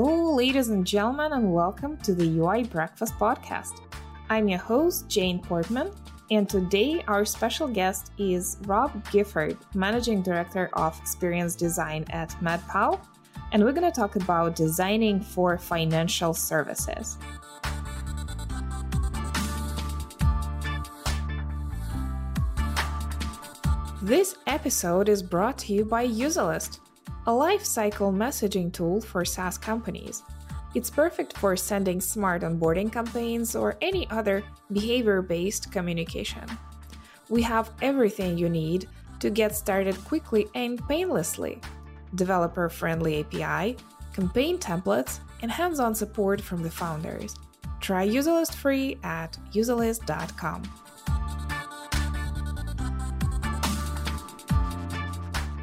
Hello, ladies and gentlemen, and welcome to the UI Breakfast Podcast. I'm your host, Jane Portman, and today our special guest is Rob Gifford, Managing Director of Experience Design at MadPow, and we're going to talk about designing for financial services. This episode is brought to you by Userlist a lifecycle messaging tool for SaaS companies. It's perfect for sending smart onboarding campaigns or any other behavior based communication. We have everything you need to get started quickly and painlessly developer friendly API, campaign templates, and hands on support from the founders. Try Userlist free at userlist.com.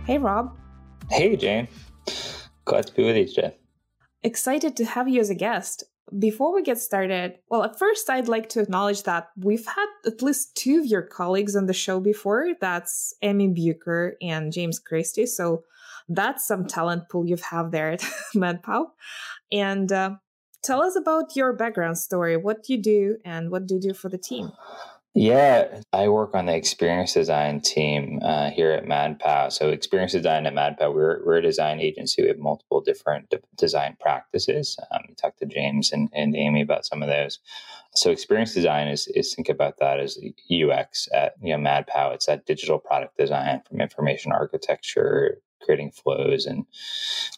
Hey, Rob. Hey, Jane. Glad to be with you today. Excited to have you as a guest. Before we get started, well, at first, I'd like to acknowledge that we've had at least two of your colleagues on the show before. That's Amy Bucher and James Christie. So that's some talent pool you have there at MadPow. And uh, tell us about your background story. What you do and what do you do for the team? Yeah, I work on the experience design team uh, here at MadPow. So, experience design at MadPow, we're, we're a design agency. We have multiple different de- design practices. Um, you talked to James and, and Amy about some of those. So, experience design is, is think about that as UX at you know MadPow. It's that digital product design from information architecture creating flows and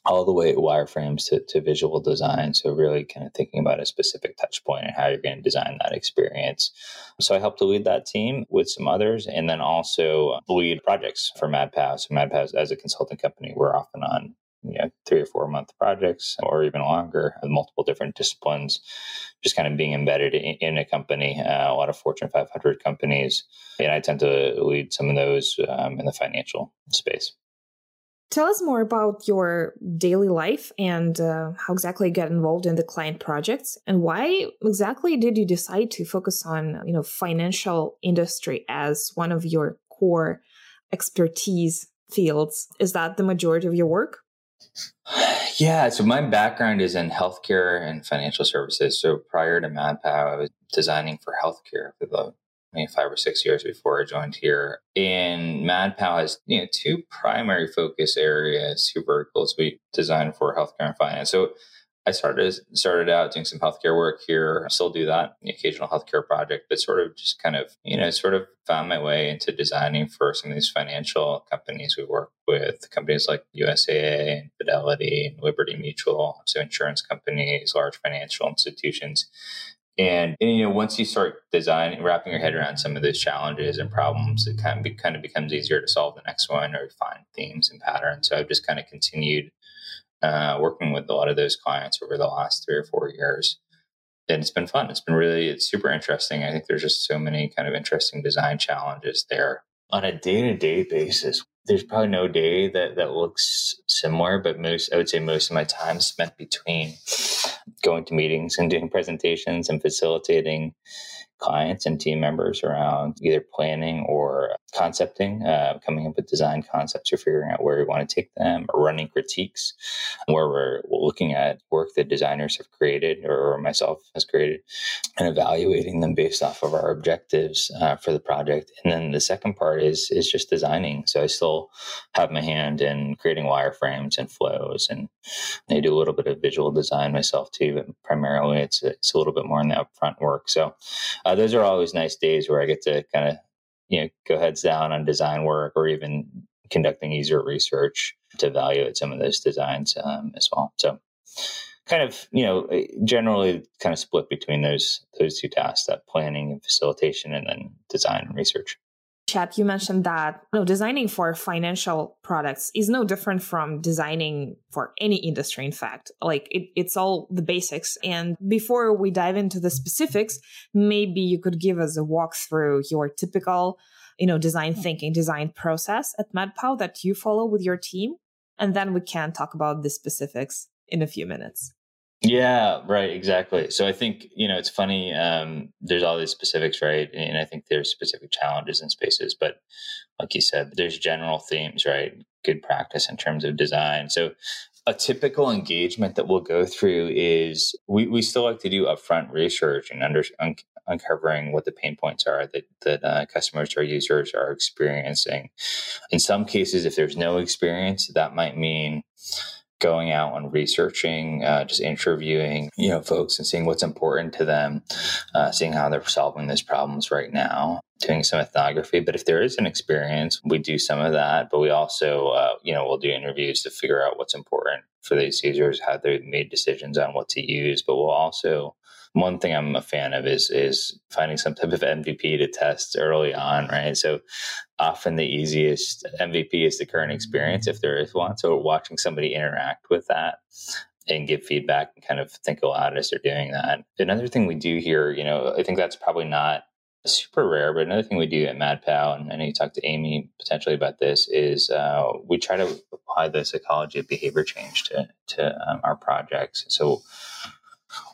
all the way wireframes to, to visual design. So really kind of thinking about a specific touch point and how you're going to design that experience. So I helped to lead that team with some others and then also lead projects for MadPow. So MadPow as a consulting company, we're often on you know, three or four month projects or even longer, multiple different disciplines, just kind of being embedded in, in a company, uh, a lot of Fortune 500 companies. And I tend to lead some of those um, in the financial space. Tell us more about your daily life and uh, how exactly you get involved in the client projects and why exactly did you decide to focus on, you know, financial industry as one of your core expertise fields? Is that the majority of your work? Yeah, so my background is in healthcare and financial services. So prior to MadPow, I was designing for healthcare for the maybe five or six years before I joined here. And MadPow has you know two primary focus areas, two verticals we designed for healthcare and finance. So I started started out doing some healthcare work here. I still do that, the occasional healthcare project, but sort of just kind of you know sort of found my way into designing for some of these financial companies we work with, companies like USAA and Fidelity and Liberty Mutual, so insurance companies, large financial institutions. And, and, you know, once you start designing, wrapping your head around some of those challenges and problems, it kind of, be, kind of becomes easier to solve the next one or find themes and patterns. So I've just kind of continued uh, working with a lot of those clients over the last three or four years. And it's been fun. It's been really, it's super interesting. I think there's just so many kind of interesting design challenges there. On a day to day basis, there's probably no day that, that looks similar, but most, I would say most of my time spent between going to meetings and doing presentations and facilitating clients and team members around either planning or concepting, uh, coming up with design concepts or figuring out where we want to take them, or running critiques where we're looking at work that designers have created or myself has created and evaluating them based off of our objectives uh, for the project. And then the second part is is just designing. So I still have my hand in creating wireframes and flows, and I do a little bit of visual design myself too, but primarily it's it's a little bit more in the upfront work. So uh, those are always nice days where I get to kind of you know go heads down on design work or even conducting user research to evaluate some of those designs um, as well. So kind of you know generally kind of split between those those two tasks that planning and facilitation and then design and research Chat, you mentioned that you know, designing for financial products is no different from designing for any industry, in fact. Like it, it's all the basics. And before we dive into the specifics, maybe you could give us a walk through your typical, you know, design thinking, design process at MadPow that you follow with your team. And then we can talk about the specifics in a few minutes. Yeah, right, exactly. So I think, you know, it's funny, um, there's all these specifics, right? And I think there's specific challenges in spaces, but like you said, there's general themes, right? Good practice in terms of design. So a typical engagement that we'll go through is we, we still like to do upfront research and under, un, uncovering what the pain points are that, that uh, customers or users are experiencing. In some cases, if there's no experience, that might mean going out and researching, uh, just interviewing, you know, folks and seeing what's important to them, uh, seeing how they're solving those problems right now, doing some ethnography. But if there is an experience, we do some of that. But we also, uh, you know, we'll do interviews to figure out what's important for these users, how they've made decisions on what to use. But we'll also one thing I'm a fan of is is finding some type of MVP to test early on, right? So often the easiest MVP is the current experience if there is one. So watching somebody interact with that and give feedback and kind of think aloud as they're doing that. Another thing we do here, you know, I think that's probably not super rare, but another thing we do at MadPow, and I know you talked to Amy potentially about this, is uh, we try to apply the psychology of behavior change to to um, our projects. So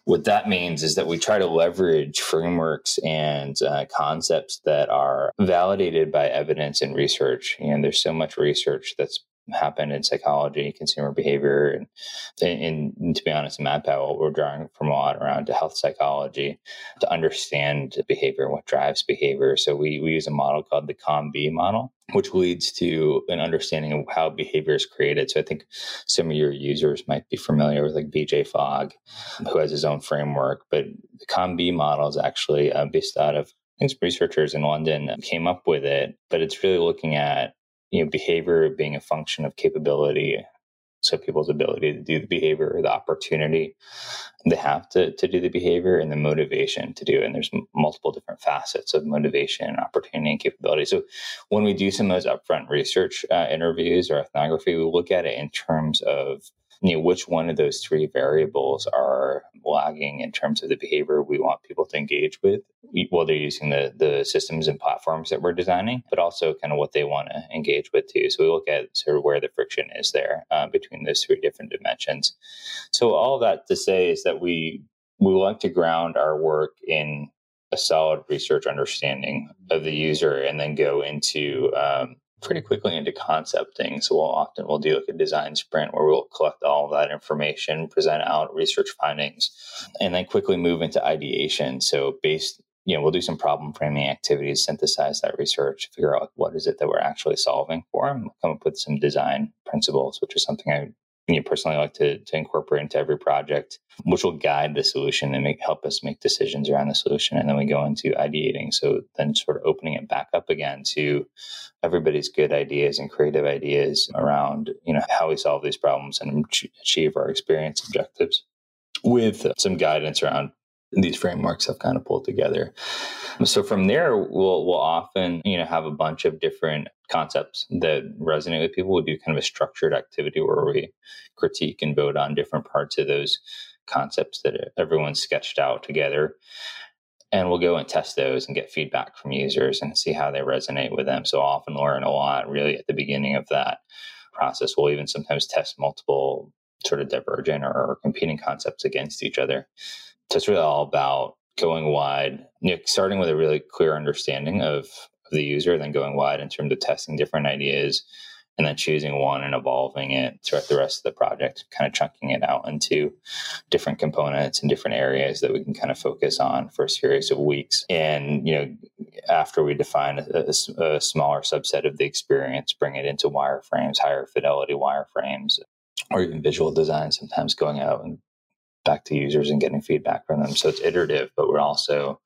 what that means is that we try to leverage frameworks and uh, concepts that are validated by evidence and research. And there's so much research that's happened in psychology, consumer behavior, and, and, and to be honest, in MadPow, we're drawing from a lot around to health psychology to understand behavior and what drives behavior. So we, we use a model called the COM-B model, which leads to an understanding of how behavior is created. So I think some of your users might be familiar with like BJ Fogg, who has his own framework, but the COM-B model is actually uh, based out of I think researchers in London came up with it, but it's really looking at you know behavior being a function of capability so people's ability to do the behavior or the opportunity they have to, to do the behavior and the motivation to do it. And there's m- multiple different facets of motivation opportunity and capability. So when we do some of those upfront research uh, interviews or ethnography we look at it in terms of you know, which one of those three variables are lagging in terms of the behavior we want people to engage with while they're using the, the systems and platforms that we're designing, but also kind of what they want to engage with too. So we look at sort of where the friction is there uh, between those three different dimensions. So all that to say is that we we like to ground our work in a solid research understanding of the user and then go into um, pretty quickly into concepting. So we'll often we'll do like a design sprint where we'll collect all of that information, present out research findings, and then quickly move into ideation. So based you know, we'll do some problem framing activities, synthesize that research, figure out what is it that we're actually solving for, and come up with some design principles, which is something I you know, personally like to, to incorporate into every project, which will guide the solution and make help us make decisions around the solution. And then we go into ideating. So then sort of opening it back up again to everybody's good ideas and creative ideas around, you know, how we solve these problems and achieve our experience objectives with some guidance around these frameworks have kind of pulled together. So from there, we'll we'll often you know have a bunch of different concepts that resonate with people. We'll do kind of a structured activity where we critique and vote on different parts of those concepts that everyone's sketched out together. And we'll go and test those and get feedback from users and see how they resonate with them. So I'll often learn a lot really at the beginning of that process. We'll even sometimes test multiple sort of divergent or competing concepts against each other. So it's really all about going wide, you know, starting with a really clear understanding of, the user, then going wide in terms of testing different ideas, and then choosing one and evolving it throughout the rest of the project, kind of chunking it out into different components and different areas that we can kind of focus on for a series of weeks. And, you know, after we define a, a, a smaller subset of the experience, bring it into wireframes, higher fidelity wireframes, or even visual design, sometimes going out and back to users and getting feedback from them. So it's iterative, but we're also,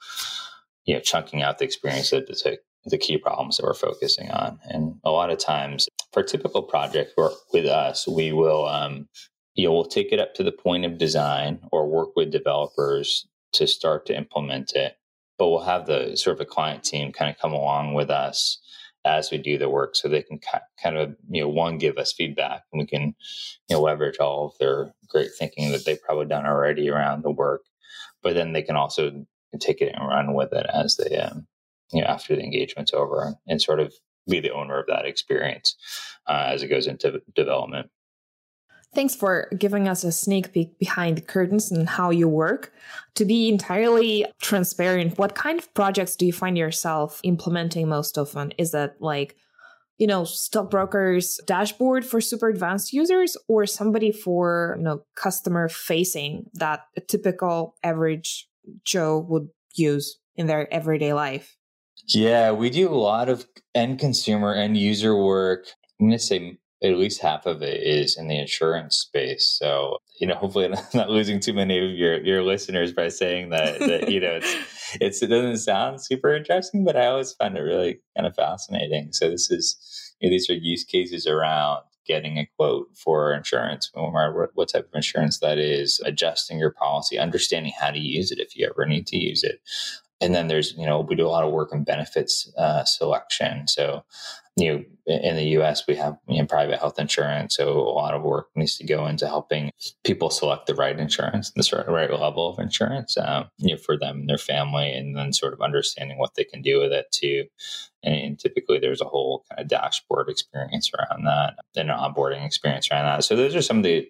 you know, chunking out the experience that the, the key problems that we're focusing on. And a lot of times for a typical project with us, we will, um, you know, we'll take it up to the point of design or work with developers to start to implement it. But we'll have the sort of a client team kind of come along with us as we do the work so they can kind of you know one give us feedback and we can you know leverage all of their great thinking that they've probably done already around the work but then they can also take it and run with it as they um, you know after the engagement's over and sort of be the owner of that experience uh, as it goes into development Thanks for giving us a sneak peek behind the curtains and how you work. To be entirely transparent, what kind of projects do you find yourself implementing most often? Is that like you know, stockbrokers dashboard for super advanced users or somebody for, you know, customer facing that a typical average Joe would use in their everyday life? Yeah, we do a lot of end consumer, end user work. I'm going to say at least half of it is in the insurance space. So, you know, hopefully I'm not losing too many of your, your listeners by saying that, that you know, it's, it's, it doesn't sound super interesting, but I always find it really kind of fascinating. So this is, you know, these are use cases around getting a quote for insurance, no matter what type of insurance that is, adjusting your policy, understanding how to use it if you ever need to use it. And then there's, you know, we do a lot of work in benefits uh, selection. So you know, in the U.S. we have you know, private health insurance, so a lot of work needs to go into helping people select the right insurance, the right level of insurance, um, you know, for them and their family, and then sort of understanding what they can do with it too. And, and typically, there's a whole kind of dashboard experience around that, and an onboarding experience around that. So those are some of the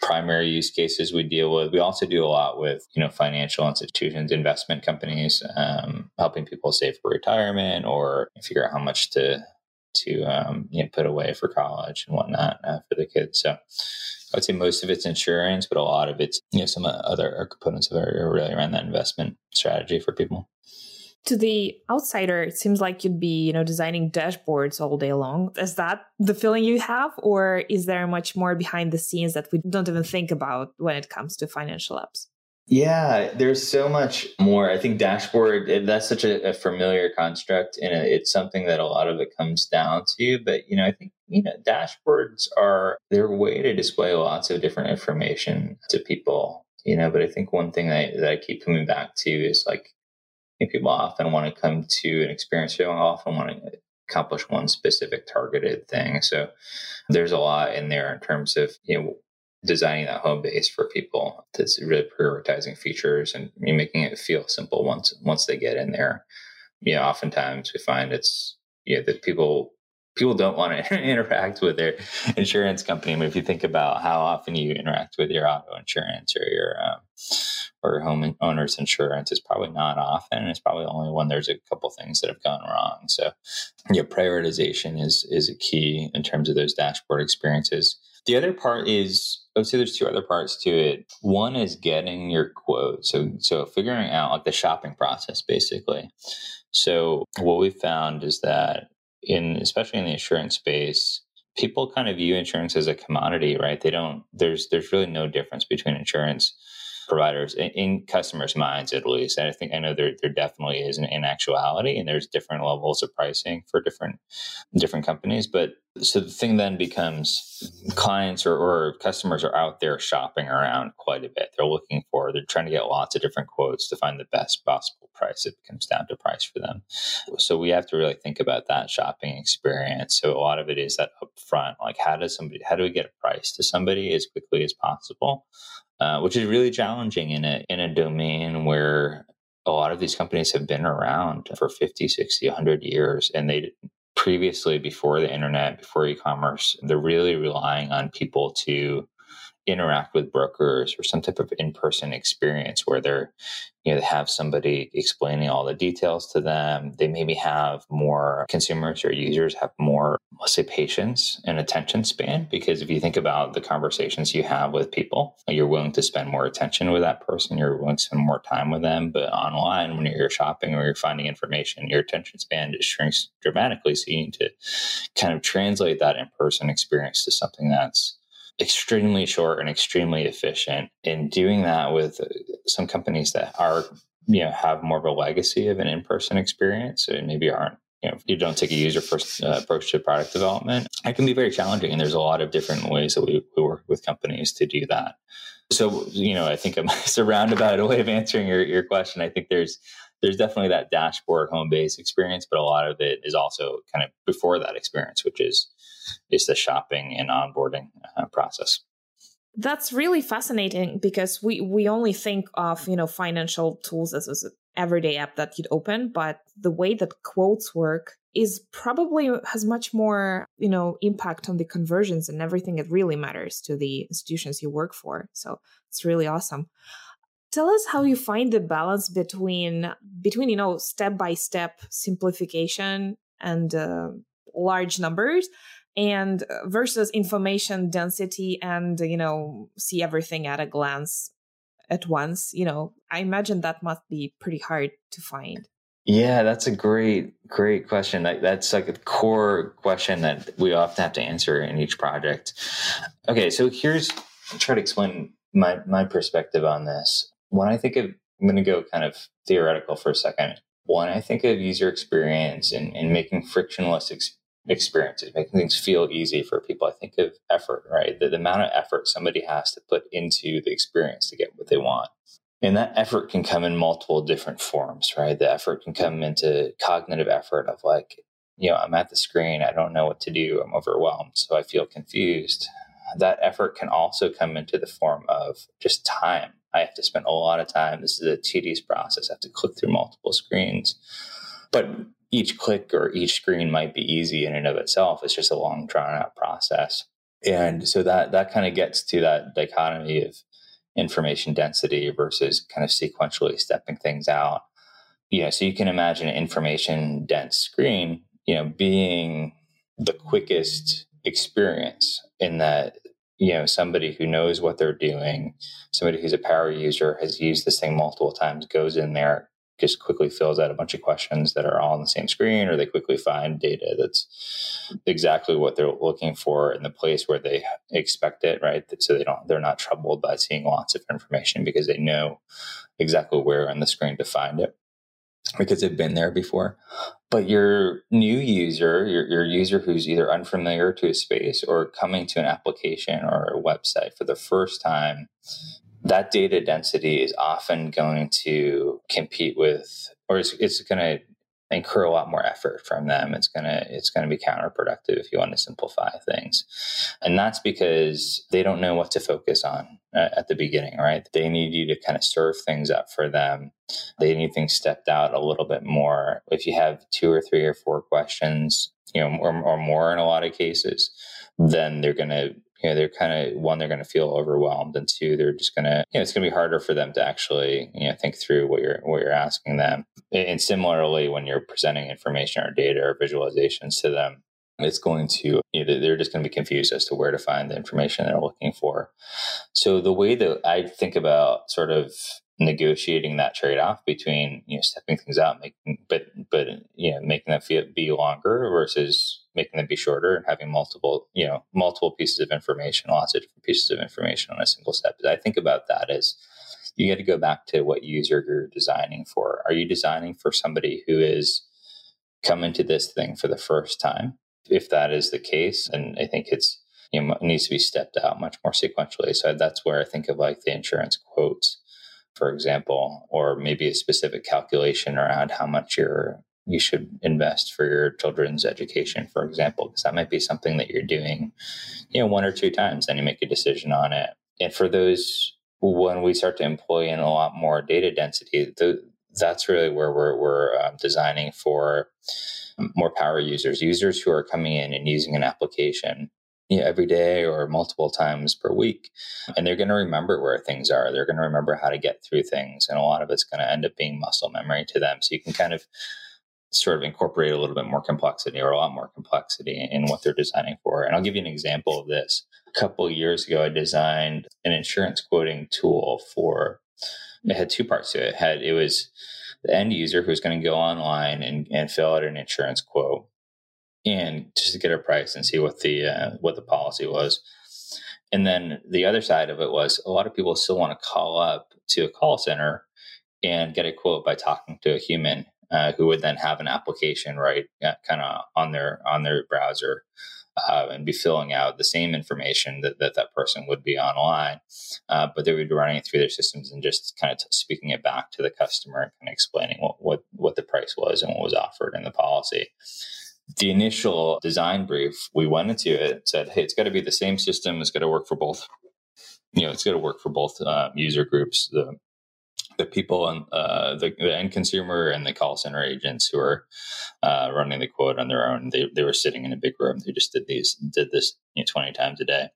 primary use cases we deal with. We also do a lot with you know financial institutions, investment companies, um, helping people save for retirement or figure out how much to to um, you know, put away for college and whatnot uh, for the kids. So I would say most of it's insurance, but a lot of it's you know some other components of it are really around that investment strategy for people. To the outsider, it seems like you'd be, you know, designing dashboards all day long. Is that the feeling you have, or is there much more behind the scenes that we don't even think about when it comes to financial apps? Yeah, there's so much more. I think dashboard, eh, that's such a, a familiar construct and eh, it's something that a lot of it comes down to. But, you know, I think, you know, dashboards are, they're way to display lots of different information to people, you know, but I think one thing that, that I keep coming back to is like, I think people often want to come to an experience, they often want to accomplish one specific targeted thing. So there's a lot in there in terms of, you know, designing that home base for people that's really prioritizing features and making it feel simple once once they get in there. You know, oftentimes we find it's you know that people people don't want to interact with their insurance company. But if you think about how often you interact with your auto insurance or your um, or home owner's insurance, is probably not often. It's probably only when there's a couple things that have gone wrong. So, your prioritization is is a key in terms of those dashboard experiences. The other part is I would say there's two other parts to it. One is getting your quote. So so figuring out like the shopping process basically. So what we found is that in especially in the insurance space, people kind of view insurance as a commodity, right? They don't there's there's really no difference between insurance providers in, in, customers' minds, at least. And I think I know there there definitely is in, in actuality, and there's different levels of pricing for different different companies. But so the thing then becomes clients or, or customers are out there shopping around quite a bit. They're looking for, they're trying to get lots of different quotes to find the best possible price. It comes down to price for them. So we have to really think about that shopping experience. So a lot of it is that upfront, like how does somebody, how do we get a price to somebody as quickly as possible? Uh, which is really challenging in a in a domain where a lot of these companies have been around for 50 60 100 years and they previously before the internet before e-commerce they're really relying on people to interact with brokers or some type of in-person experience where they're you know they have somebody explaining all the details to them. They maybe have more consumers or users have more let's say patience and attention span because if you think about the conversations you have with people you're willing to spend more attention with that person you're willing to spend more time with them. But online when you're shopping or you're finding information your attention span just shrinks dramatically. So you need to kind of translate that in-person experience to something that's extremely short and extremely efficient. In doing that with uh, some companies that are, you know, have more of a legacy of an in-person experience and maybe aren't you know, you don't take a user first uh, approach to product development, it can be very challenging. And there's a lot of different ways that we, we work with companies to do that. So, you know, I think I'm by a way of answering your, your question. I think there's there's definitely that dashboard home base experience, but a lot of it is also kind of before that experience, which is is the shopping and onboarding uh, process. That's really fascinating because we we only think of you know financial tools as, an everyday app that you'd open, but the way that quotes work is probably has much more you know impact on the conversions and everything that really matters to the institutions you work for. So it's really awesome. Tell us how you find the balance between between you know step by step simplification and uh, large numbers and uh, versus information density and you know see everything at a glance at once you know i imagine that must be pretty hard to find. Yeah that's a great great question. That's like a core question that we often have to answer in each project. Okay so here's I'll try to explain my my perspective on this. When i think of i'm going to go kind of theoretical for a second. When i think of user experience and, and making frictionless ex- experiences, making things feel easy for people. I think of effort, right? The, the amount of effort somebody has to put into the experience to get what they want. And that effort can come in multiple different forms, right? The effort can come into cognitive effort of like, you know, I'm at the screen, I don't know what to do, I'm overwhelmed, so I feel confused. That effort can also come into the form of just time. I have to spend a lot of time. This is a tedious process. I have to click through multiple screens. But each click or each screen might be easy in and of itself. It's just a long drawn out process. And so that that kind of gets to that dichotomy of information density versus kind of sequentially stepping things out. Know, so you can imagine an information dense screen, you know, being the quickest experience in that you know somebody who knows what they're doing somebody who's a power user has used this thing multiple times goes in there just quickly fills out a bunch of questions that are all on the same screen, or they quickly find data that's exactly what they're looking for in the place where they expect it, right? So they don't, they're not troubled by seeing lots of information because they know exactly where on the screen to find it because they've been there before. But your new user, your, your user who's either unfamiliar to a space or coming to an application or a website for the first time, that data density is often going to compete with, or it's, it's going to incur a lot more effort from them. It's gonna it's gonna be counterproductive if you want to simplify things, and that's because they don't know what to focus on uh, at the beginning. Right? They need you to kind of serve things up for them. They need things stepped out a little bit more. If you have two or three or four questions, you know, or, or more in a lot of cases, then they're gonna you know, they're kind of one, they're going to feel overwhelmed, and two, they're just going to, you know, it's going to be harder for them to actually, you know, think through what you're what you're asking them. And similarly, when you're presenting information or data or visualizations to them, it's going to you know, they're just going to be confused as to where to find the information they're looking for. So the way that I think about sort of negotiating that trade-off between you know stepping things out making but but you know making them feel, be longer versus making them be shorter and having multiple you know multiple pieces of information lots of different pieces of information on a single step. But i think about that as you got to go back to what user you're designing for. Are you designing for somebody who is coming to this thing for the first time? If that is the case and i think it's you know, needs to be stepped out much more sequentially. So that's where i think of like the insurance quotes for example, or maybe a specific calculation around how much you're you should invest for your children's education, for example, because that might be something that you're doing, you know, one or two times, then you make a decision on it. And for those, when we start to employ in a lot more data density, the, that's really where we're, we're uh, designing for more power users, users who are coming in and using an application you know, every day or multiple times per week. And they're going to remember where things are. They're going to remember how to get through things. And a lot of it's going to end up being muscle memory to them. So you can kind of sort of incorporate a little bit more complexity or a lot more complexity in what they're designing for. And I'll give you an example of this. A couple years ago, I designed an insurance quoting tool for, it had two parts to it. it had, it was the end user who's going to go online and, and fill out an insurance quote and just to get a price and see what the uh, what the policy was. And then the other side of it was a lot of people still want to call up to a call center and get a quote by talking to a human uh, who would then have an application right kind of on their on their browser uh, and be filling out the same information that that, that person would be online, uh, but they would be running it through their systems and just kind of t- speaking it back to the customer and kind of explaining what, what what the price was and what was offered in the policy the initial design brief, we went into it said, "Hey, it's got to be the same system. It's got to work for both. You know, it's got to work for both uh, user groups, the the people and uh, the, the, end consumer and the call center agents who are uh, running the quote on their own. They they were sitting in a big room. They just did these did this you know, twenty times a day."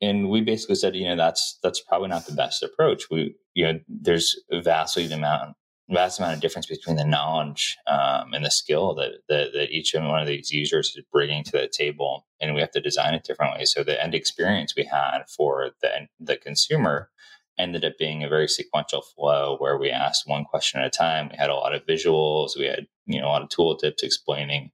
And we basically said, you know, that's that's probably not the best approach. We, you know, there's vastly the amount vast amount of difference between the knowledge um, and the skill that, that, that each and one of these users is bringing to the table, and we have to design it differently. So the end experience we had for the the consumer ended up being a very sequential flow where we asked one question at a time. We had a lot of visuals. We had you know a lot of tooltips explaining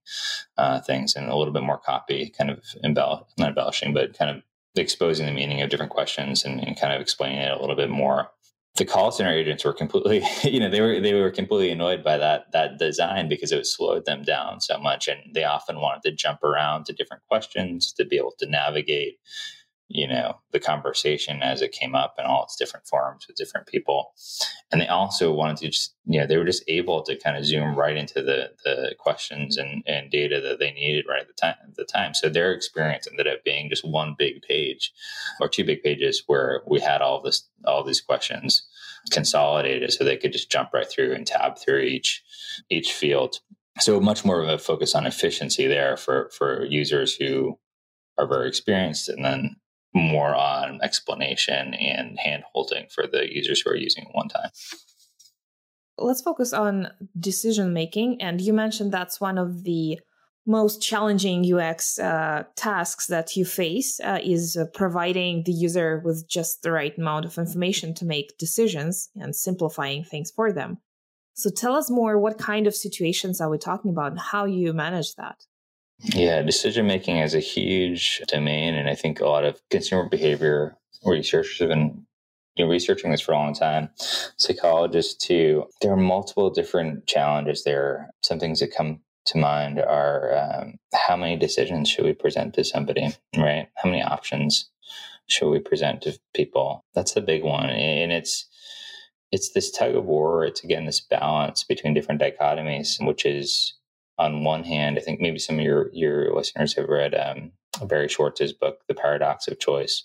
uh, things and a little bit more copy, kind of embell not embellishing, but kind of exposing the meaning of different questions and, and kind of explaining it a little bit more the call center agents were completely you know they were they were completely annoyed by that that design because it slowed them down so much and they often wanted to jump around to different questions to be able to navigate you know the conversation as it came up in all its different forms with different people. And they also wanted to just you know they were just able to kind of zoom right into the the questions and, and data that they needed right at the time the time. So their experience ended up being just one big page or two big pages where we had all this all these questions consolidated so they could just jump right through and tab through each each field. So much more of a focus on efficiency there for for users who are very experienced and then more on explanation and hand holding for the users who are using it one time. Let's focus on decision making. And you mentioned that's one of the most challenging UX uh, tasks that you face uh, is uh, providing the user with just the right amount of information to make decisions and simplifying things for them. So tell us more what kind of situations are we talking about and how you manage that? Yeah, decision making is a huge domain, and I think a lot of consumer behavior researchers have been you know, researching this for a long time. Psychologists too. There are multiple different challenges there. Some things that come to mind are um, how many decisions should we present to somebody, right? How many options should we present to people? That's the big one, and it's it's this tug of war. It's again this balance between different dichotomies, which is on one hand, I think maybe some of your your listeners have read um, Barry Schwartz's book, The Paradox of Choice,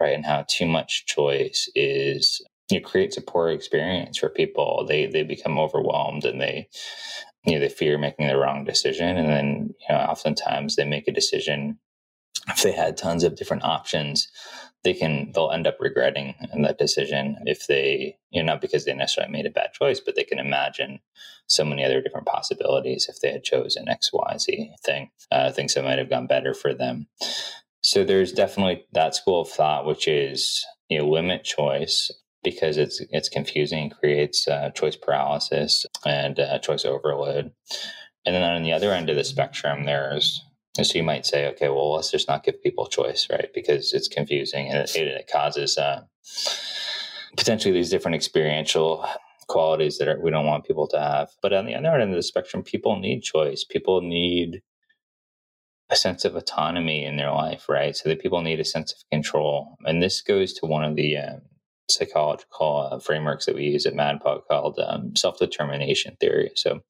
right? And how too much choice is it creates a poor experience for people. They they become overwhelmed and they you know they fear making the wrong decision, and then you know oftentimes they make a decision if they had tons of different options they can they'll end up regretting that decision if they you know not because they necessarily made a bad choice but they can imagine so many other different possibilities if they had chosen xyz thing. Uh, things that might have gone better for them. So there's definitely that school of thought which is you know limit choice because it's it's confusing creates uh, choice paralysis and uh, choice overload. And then on the other end of the spectrum there's and so you might say, okay, well, let's just not give people choice, right? Because it's confusing and it, it causes uh, potentially these different experiential qualities that are, we don't want people to have. But on the other end of the spectrum, people need choice. People need a sense of autonomy in their life, right? So that people need a sense of control. And this goes to one of the um, psychological uh, frameworks that we use at MadPow called um, self determination theory. So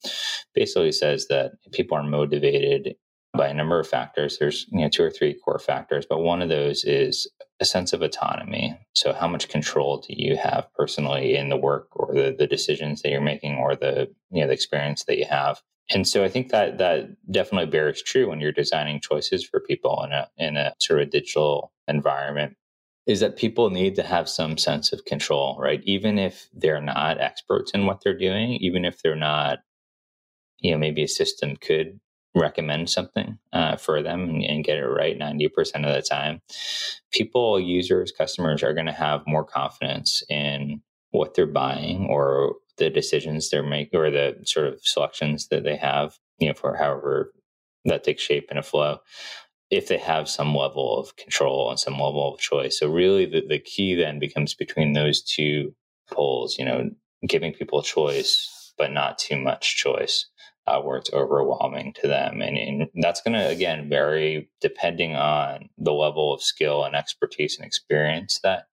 basically says that people are motivated by a number of factors. There's you know two or three core factors, but one of those is a sense of autonomy. So how much control do you have personally in the work or the, the decisions that you're making or the you know the experience that you have? And so I think that that definitely bears true when you're designing choices for people in a in a sort of digital environment. Is that people need to have some sense of control, right? Even if they're not experts in what they're doing, even if they're not, you know, maybe a system could recommend something uh, for them and, and, get it right 90% of the time, people, users, customers are going to have more confidence in what they're buying or the decisions they're making or the sort of selections that they have, you know, for however that takes shape in a flow. If they have some level of control and some level of choice. So, really, the, the key then becomes between those two poles, you know, giving people choice, but not too much choice uh, where it's overwhelming to them. And, and that's going to, again, vary depending on the level of skill and expertise and experience that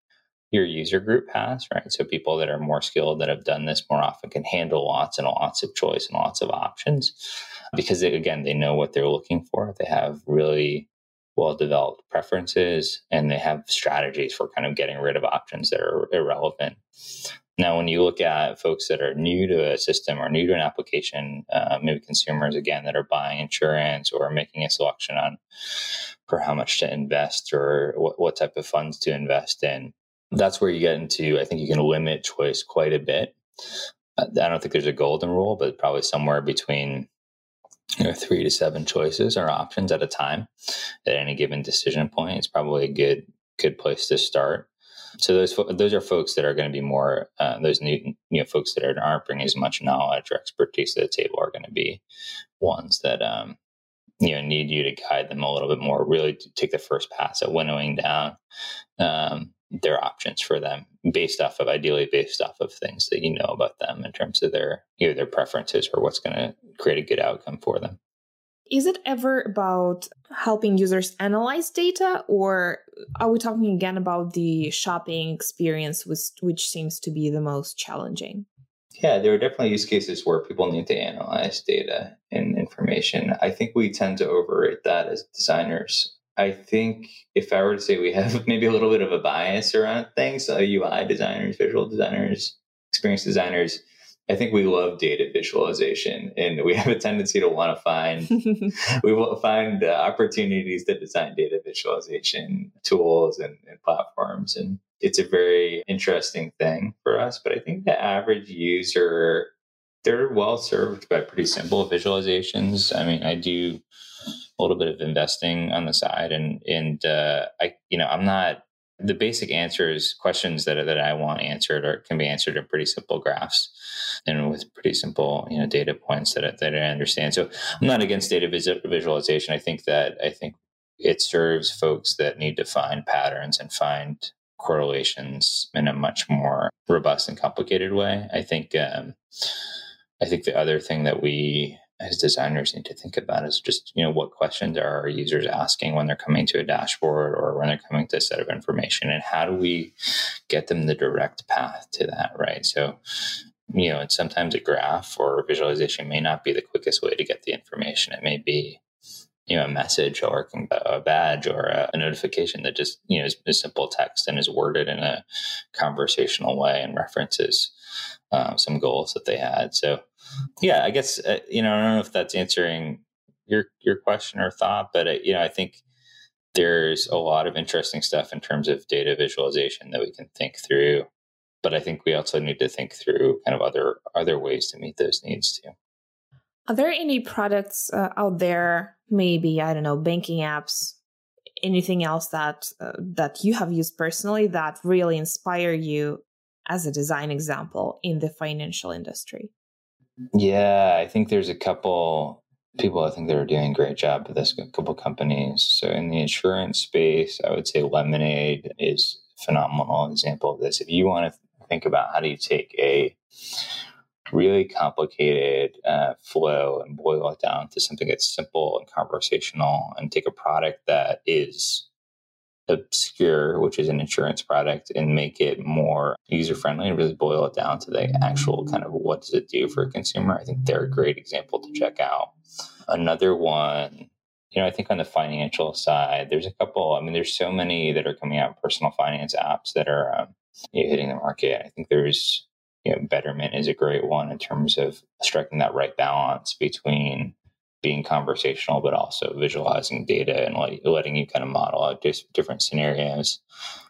your user group has, right? So people that are more skilled that have done this more often can handle lots and lots of choice and lots of options because they, again, they know what they're looking for. They have really well developed preferences and they have strategies for kind of getting rid of options that are irrelevant. Now, when you look at folks that are new to a system or new to an application, uh, maybe consumers again that are buying insurance or making a selection on for how much to invest or what, what type of funds to invest in, that's where you get into. I think you can limit choice quite a bit. I don't think there's a golden rule, but probably somewhere between you know, three to seven choices or options at a time at any given decision point. It's probably a good good place to start. So those those are folks that are going to be more uh, those new you know folks that are, aren't bringing as much knowledge or expertise to the table are going to be ones that um, you know need you to guide them a little bit more. Really take the first pass at winnowing down um, their options for them based off of ideally based off of things that you know about them in terms of their either their preferences or what's going to create a good outcome for them is it ever about helping users analyze data or are we talking again about the shopping experience which, which seems to be the most challenging? Yeah there are definitely use cases where people need to analyze data and information. I think we tend to overrate that as designers. I think if I were to say we have maybe a little bit of a bias around things, uh, so UI designers, visual designers, experience designers, I think we love data visualization and we have a tendency to want to find, we will find uh, opportunities to design data visualization tools and, and platforms. And it's a very interesting thing for us. But I think the average user, they're well served by pretty simple visualizations. I mean, I do a little bit of investing on the side, and and uh, I you know I'm not the basic answers questions that that I want answered or can be answered in pretty simple graphs and with pretty simple you know data points that that I understand. So I'm not against data visualization. I think that I think it serves folks that need to find patterns and find correlations in a much more robust and complicated way. I think um, I think the other thing that we as designers need to think about is just you know what questions are our users asking when they're coming to a dashboard or when they're coming to a set of information and how do we get them the direct path to that right? So you know sometimes a graph or a visualization may not be the quickest way to get the information. It may be you know a message or a badge or a, notification that just you know is, is simple text and is worded in a conversational way and references um, some goals that they had. So yeah, I guess uh, you know I don't know if that's answering your your question or thought, but uh, you know I think there's a lot of interesting stuff in terms of data visualization that we can think through. But I think we also need to think through kind of other other ways to meet those needs too. Are there any products uh, out there? Maybe I don't know banking apps, anything else that uh, that you have used personally that really inspire you as a design example in the financial industry? Yeah, I think there's a couple people I think that are doing a great job with this, a couple companies. So in the insurance space, I would say Lemonade is a phenomenal example of this. If you want to think about how do you take a really complicated uh, flow and boil it down to something that's simple and conversational and take a product that is obscure, which is an insurance product, and make it more user friendly and really boil it down to the actual kind of what does it do for a consumer. I think they're a great example to check out. Another one, you know, I think on the financial side, there's a couple. I mean, there's so many that are coming out personal finance apps that are um, you know, hitting the market. I think there's you know, Betterment is a great one in terms of striking that right balance between being conversational, but also visualizing data and like letting you kind of model out just different scenarios.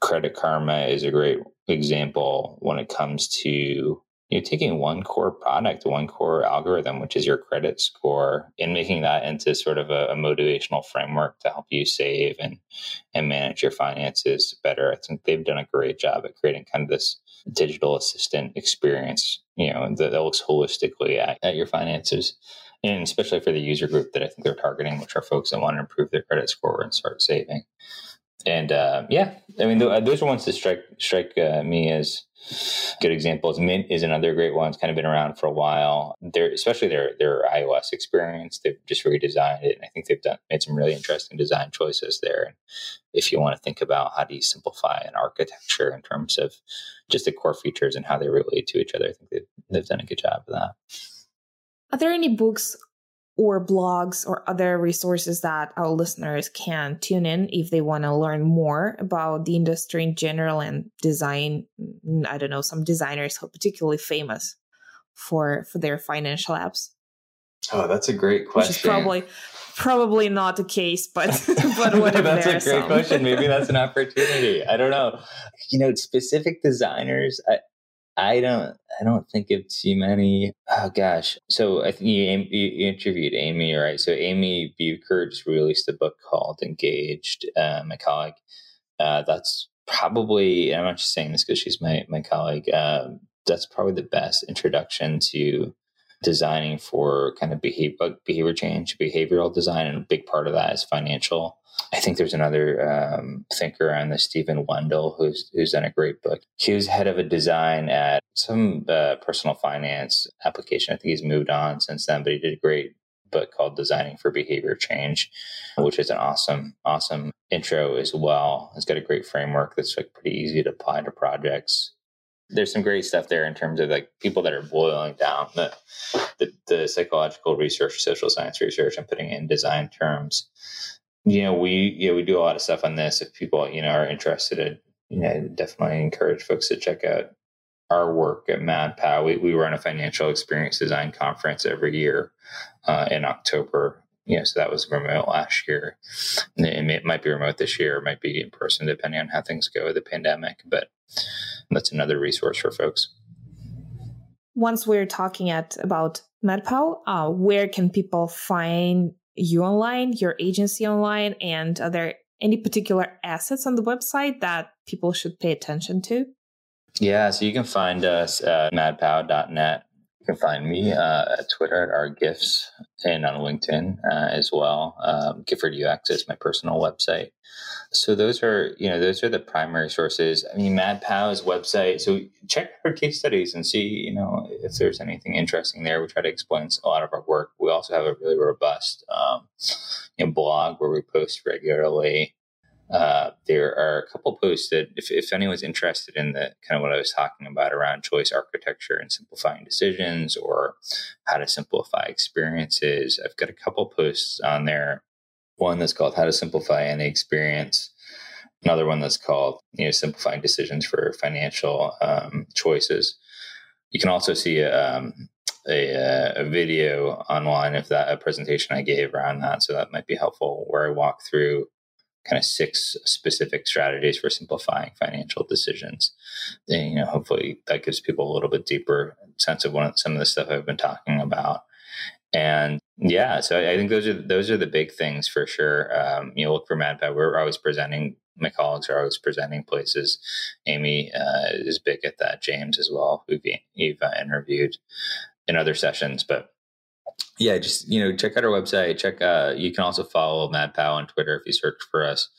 Credit Karma is a great example when it comes to you know, taking one core product, one core algorithm, which is your credit score, and making that into sort of a, a, motivational framework to help you save and and manage your finances better. I think they've done a great job at creating kind of this digital assistant experience, you know, that, that looks holistically at, at your finances and especially for the user group that I think they're targeting, which are folks that want to improve their credit score and start saving. And uh, yeah, I mean, th- those are ones that strike strike uh, me as good examples. Mint is another great one. It's kind of been around for a while. They're, especially their their iOS experience, they've just redesigned it, and I think they've done made some really interesting design choices there. And if you want to think about how do you simplify an architecture in terms of just the core features and how they relate to each other, I think they've, they've done a good job of that. Are there any books or blogs or other resources that our listeners can tune in if they want to learn more about the industry in general and design? Mm, I don't know, some designers who are particularly famous for for their financial apps. Oh, that's a great question. Which is probably probably not the case, but but what that's a great question. Maybe that's an opportunity. I don't know. You know, specific designers. I, I don't. I don't think of too many. Oh gosh. So I think you, you interviewed Amy, right? So Amy Bucher just released a book called Engaged. Uh, my colleague. Uh, that's probably. I'm not just saying this because she's my my colleague. Um, that's probably the best introduction to designing for kind of behavior behavior change, behavioral design, and a big part of that is financial. I think there's another um, thinker on this, Stephen Wendel, who's who's done a great book. He was head of a design at some uh, personal finance application. I think he's moved on since then, but he did a great book called Designing for Behavior Change, which is an awesome, awesome intro as well. It's got a great framework that's like pretty easy to apply to projects there's some great stuff there in terms of like people that are boiling down the, the, the psychological research, social science research, and putting in design terms. You know, we you know we do a lot of stuff on this. If people you know are interested, in, you know, definitely encourage folks to check out our work at MadPow. We we run a financial experience design conference every year uh, in October. You know, so that was remote last year. It might be remote this year. It might be in person, depending on how things go with the pandemic. But that's another resource for folks. Once we're talking at about MadPow, uh, where can people find you online, your agency online, and are there any particular assets on the website that people should pay attention to? Yeah, so you can find us at madpow.net. Can find me uh, at Twitter at our gifts and on LinkedIn uh, as well. Um, Gifford UX is my personal website. So those are, you know, those are the primary sources. I mean, MadPow's website. So check our case studies and see, you know, if there's anything interesting there. We try to explain a lot of our work. We also have a really robust um, you know, blog where we post regularly. Uh, there are a couple posts that if, if anyone's interested in the kind of what I was talking about around choice architecture and simplifying decisions or how to simplify experiences, I've got a couple posts on there one that's called How to Simplify Any Experience. Another one that's called you know Simplifying Decisions for Financial um, Choices. You can also see um, a, a, video online of that a presentation I gave around that, so that might be helpful. Where I walk through kind of six specific strategies for simplifying financial decisions. And, you know, hopefully that gives people a little bit deeper sense of one some of the stuff I've been talking about. And yeah, so I think those are those are the big things for sure. Um, you know, look for MadPow. We're always presenting. My colleagues are always presenting places. Amy uh, is big at that. James as well, who you've uh, interviewed in other sessions. But yeah, just you know, check out our website. Check. Uh, you can also follow MadPow on Twitter if you search for us,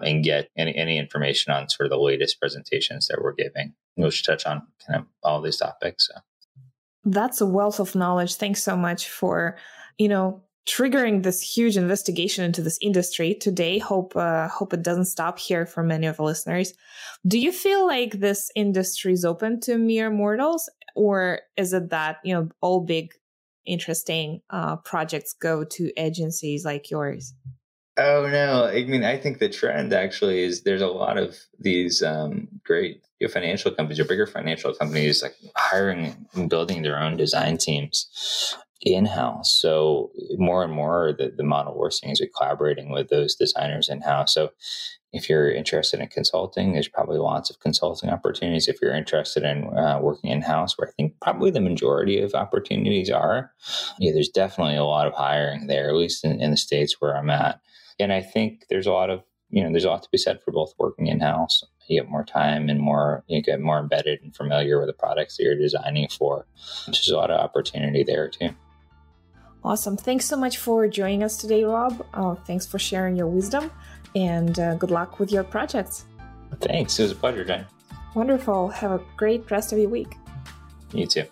and get any any information on sort of the latest presentations that we're giving. We'll touch on kind of all these topics. So that's a wealth of knowledge. Thanks so much for, you know, triggering this huge investigation into this industry today. Hope uh, hope it doesn't stop here for many of the listeners. Do you feel like this industry is open to mere mortals, or is it that you know all big, interesting uh, projects go to agencies like yours? Oh no! I mean, I think the trend actually is there's a lot of these um, great your financial companies your bigger financial companies like hiring and building their own design teams in house. So more and more, the, the model we're seeing is we're collaborating with those designers in house. So if you're interested in consulting, there's probably lots of consulting opportunities. If you're interested in uh, working in house, where I think probably the majority of opportunities are, yeah, there's definitely a lot of hiring there, at least in, in the states where I'm at. And I think there's a lot of you know, there's a lot to be said for both working in house. You get more time and more, you get more embedded and familiar with the products that you're designing for. There's a lot of opportunity there too. Awesome. Thanks so much for joining us today, Rob. Oh, thanks for sharing your wisdom and uh, good luck with your projects. Thanks. It was a pleasure, Jen. Wonderful. Have a great rest of your week. You too.